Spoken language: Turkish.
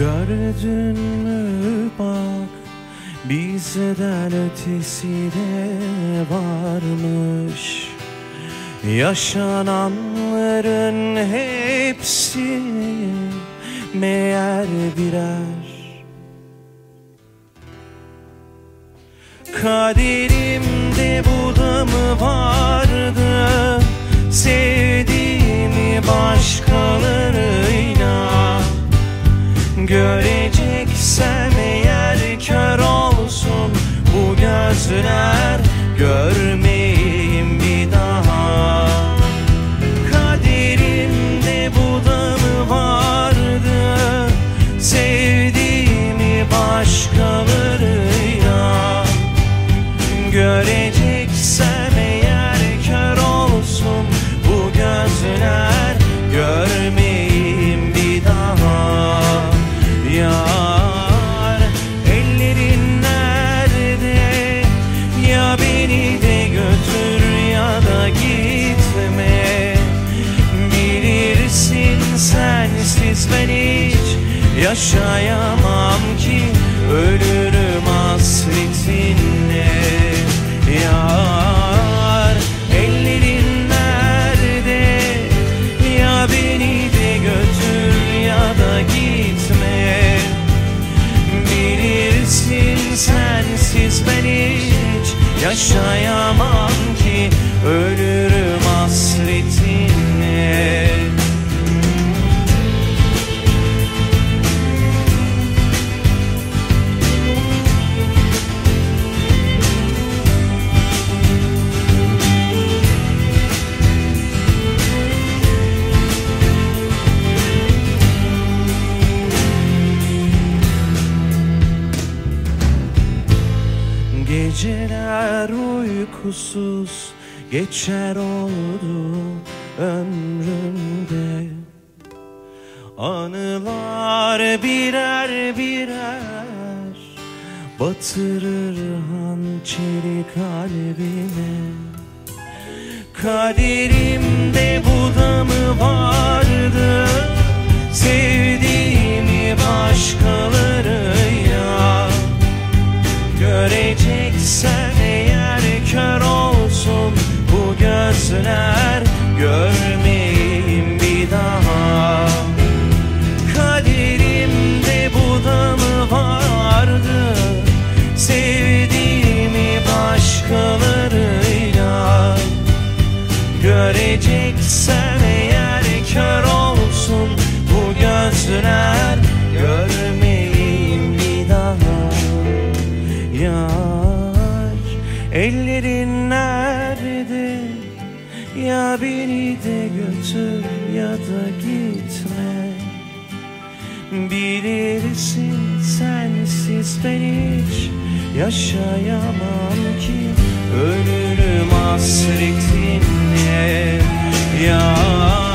Gördün mü? Bak bizden ötesi de varmış. Yaşananların hepsi meğer birer. Kaderimde bu da mı vardı? Sevdiğimi başkalarıyla Göreceksem eğer kör olsun. Bu gözler Görmeyeyim sensiz ben hiç yaşayamam ki. Ölürüm hasretinle. Yar ellerin nerede? Ya beni de götür ya da gitme. Bilirsin sensiz ben hiç yaşayamam ki. Ölürüm hasretinle Geceler uykusuz geçer oldu ömrümde. Anılar birer birer batırır hançeri kalbime. Kaderimde bu da mı vardı gözler Görmeyeyim bir daha. Kaderimde bu da mı vardı? Sevdiğimi başkalarıyla Göreceksem eğer kör olsun bu gözler Görmeyeyim bir daha. Yar ellerin nerede Ya beni de götür ya da gitme. Bilirsin sensiz ben hiç yaşayamam ki. Ölürüm hasretinle Yar